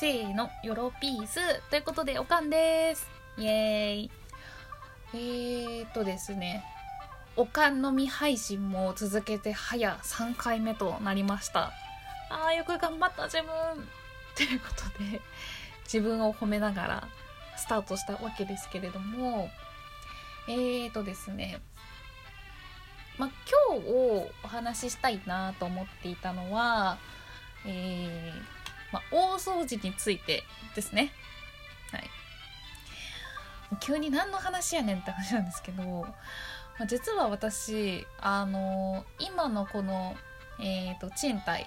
せーの、よろピースということで、おかんです。イエーイ。えーとですね、おかんのみ配信も続けて早3回目となりました。あー、よく頑張った自分ということで、自分を褒めながらスタートしたわけですけれども、えーとですね、まあ、今日お話ししたいなと思っていたのは、えーまあ、大掃除についてですね。はい。急に何の話やねんって話なんですけど、まあ、実は私、あの今のこの、えっ、と、賃貸、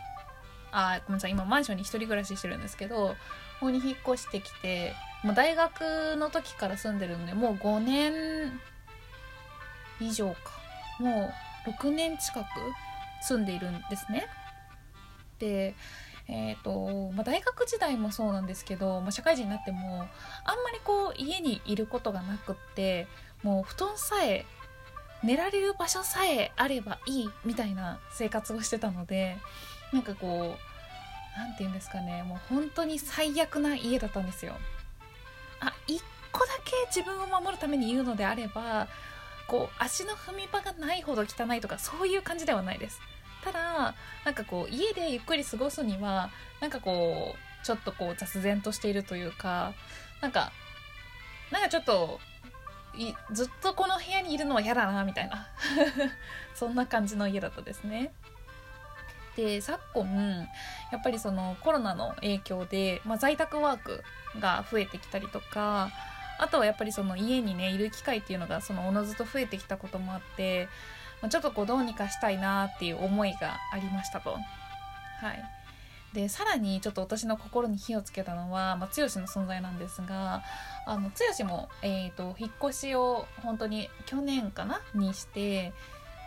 あ、ごめんなさい、今マンションに一人暮らししてるんですけど、ここに引っ越してきて、まあ、大学の時から住んでるんで、もう5年以上か。もう6年近く住んでいるんですね。で、えーとまあ、大学時代もそうなんですけど、まあ、社会人になってもあんまりこう家にいることがなくってもう布団さえ寝られる場所さえあればいいみたいな生活をしてたのでなんかこう何て言うんですかねもう本当に最悪な家だったんですよ。あ一個だけ自分を守るために言うのであればこう足の踏み場がないほど汚いとかそういう感じではないです。ただなんかこう家でゆっくり過ごすにはなんかこうちょっとこう雑然としているというかなんかなんかちょっとずっとこの部屋にいるのは嫌だなみたいな そんな感じの家だったですね。で昨今やっぱりそのコロナの影響で、まあ、在宅ワークが増えてきたりとかあとはやっぱりその家にねいる機会っていうのがそのおのずと増えてきたこともあってちょっとこうどうにかしたいなっていう思いがありましたと。はい、でさらにちょっと私の心に火をつけたのは、まあ、剛の存在なんですがあの剛も、えーと、引っ越しを本当に去年かな？にして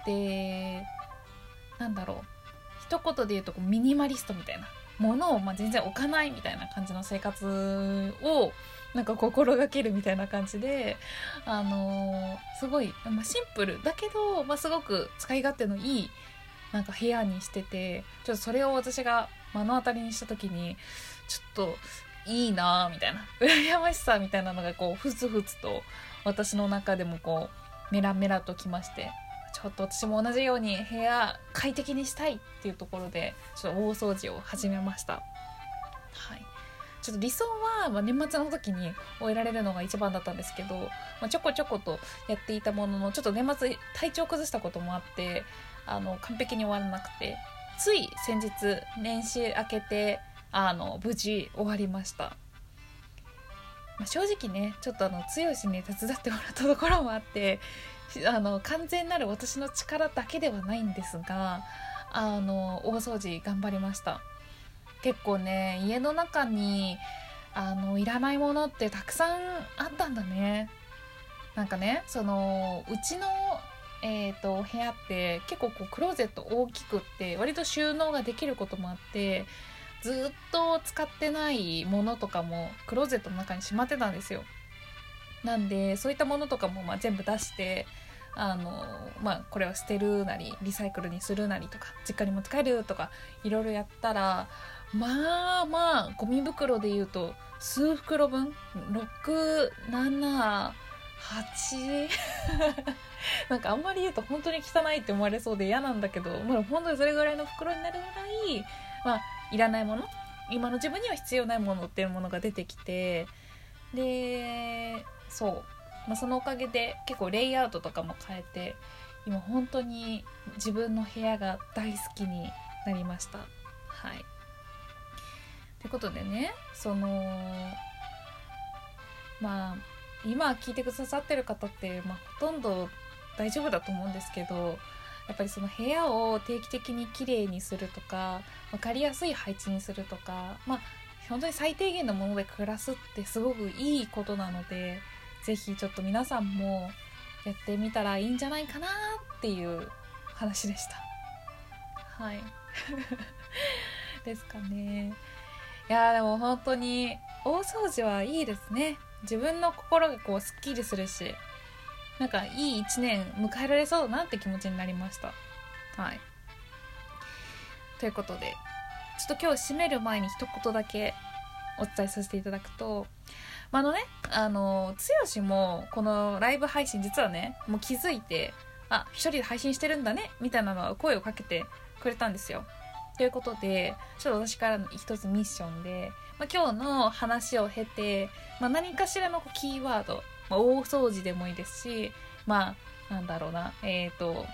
でなんだろう。一言で言うとこうミニマリストみたいなものをまあ全然置かないみたいな感じの生活をなんか心がけるみたいな感じで、あのー、すごい、まあ、シンプルだけど、まあ、すごく使い勝手のいいなんか部屋にしててちょっとそれを私が目の当たりにした時にちょっといいなみたいな羨ましさみたいなのがこうふつふつと私の中でもこうメラメラときまして。ちょっと私も同じように部屋快適にしたいっていうところでちょっと大掃除を始めました。はいちょっと理想は、まあ、年末の時に終えられるのが一番だったんですけど、まあ、ちょこちょことやっていたもののちょっと年末体調崩したこともあってあの完璧に終わらなくてつい先日年始明けてあの無事終わりました、まあ、正直ねちょっとあの剛に手伝ってもらったところもあってあの完全なる私の力だけではないんですがあの大掃除頑張りました。結構ね家の中にあのいらないものってたくさんあったんだね。なんかねそのうちのえーと、部屋って結構こうクローゼット大きくって割と収納ができることもあってずっと使ってないものとかもクローゼットの中にしまってたんですよ。なんでそういったものとかもまあ全部出してあのまあこれを捨てるなりリサイクルにするなりとか実家にも使えるとかいろいろやったらまあまあゴミ袋でいうと数袋分？678 8 なんかあんまり言うと本当に汚いって思われそうで嫌なんだけど、まあ、本当にそれぐらいの袋になるぐらい、まあ、いらないもの？今の自分には必要ないものっていうものが出てきてでそう、まあ、そのおかげで結構レイアウトとかも変えて今本当に自分の部屋が大好きになりました。はい。ってことでねそのまあ今聞いてくださってる方って、まあ、ほとんど大丈夫だと思うんですけどやっぱりその部屋を定期的にきれいにするとか分かりやすい配置にするとかまあ本当に最低限のもので暮らすってすごくいいことなので是非ちょっと皆さんもやってみたらいいんじゃないかなっていう話でした。はい。ですかね。いやでも本当に大掃除はいいですね。自分の心がこうすっきりするしなんかいい一年迎えられそうだなって気持ちになりましたはいということでちょっと今日締める前に一言だけお伝えさせていただくと、まあ、あのねあの剛もこのライブ配信実はねもう気づいてあ一人で配信してるんだねみたいなのは声をかけてくれたんですよ。ということでちょっと私からの一つミッションで、まあ、今日の話を経て、まあ、何かしらのキーワード、まあ、大掃除でもいいですしまあなんだろうなえっ、ー、と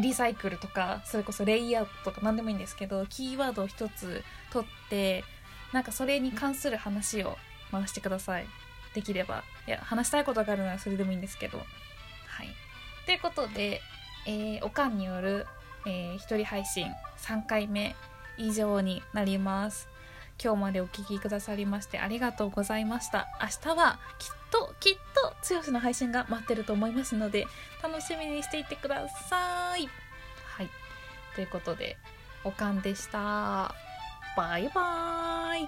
リサイクルとかそれこそレイアウトとか何でもいいんですけどキーワードを一つ取ってなんかそれに関する話を回してください。できれば。いや話したいことがあるならそれでもいいんですけど。はい。ということで、えー、おかんによる、えー、一人配信3回目以上になります。今日までお聴きくださりましてありがとうございました。明日はきっときっと剛の配信が待ってると思いますので楽しみにしていてください。はい。ということでおかんでした。バイバーイ。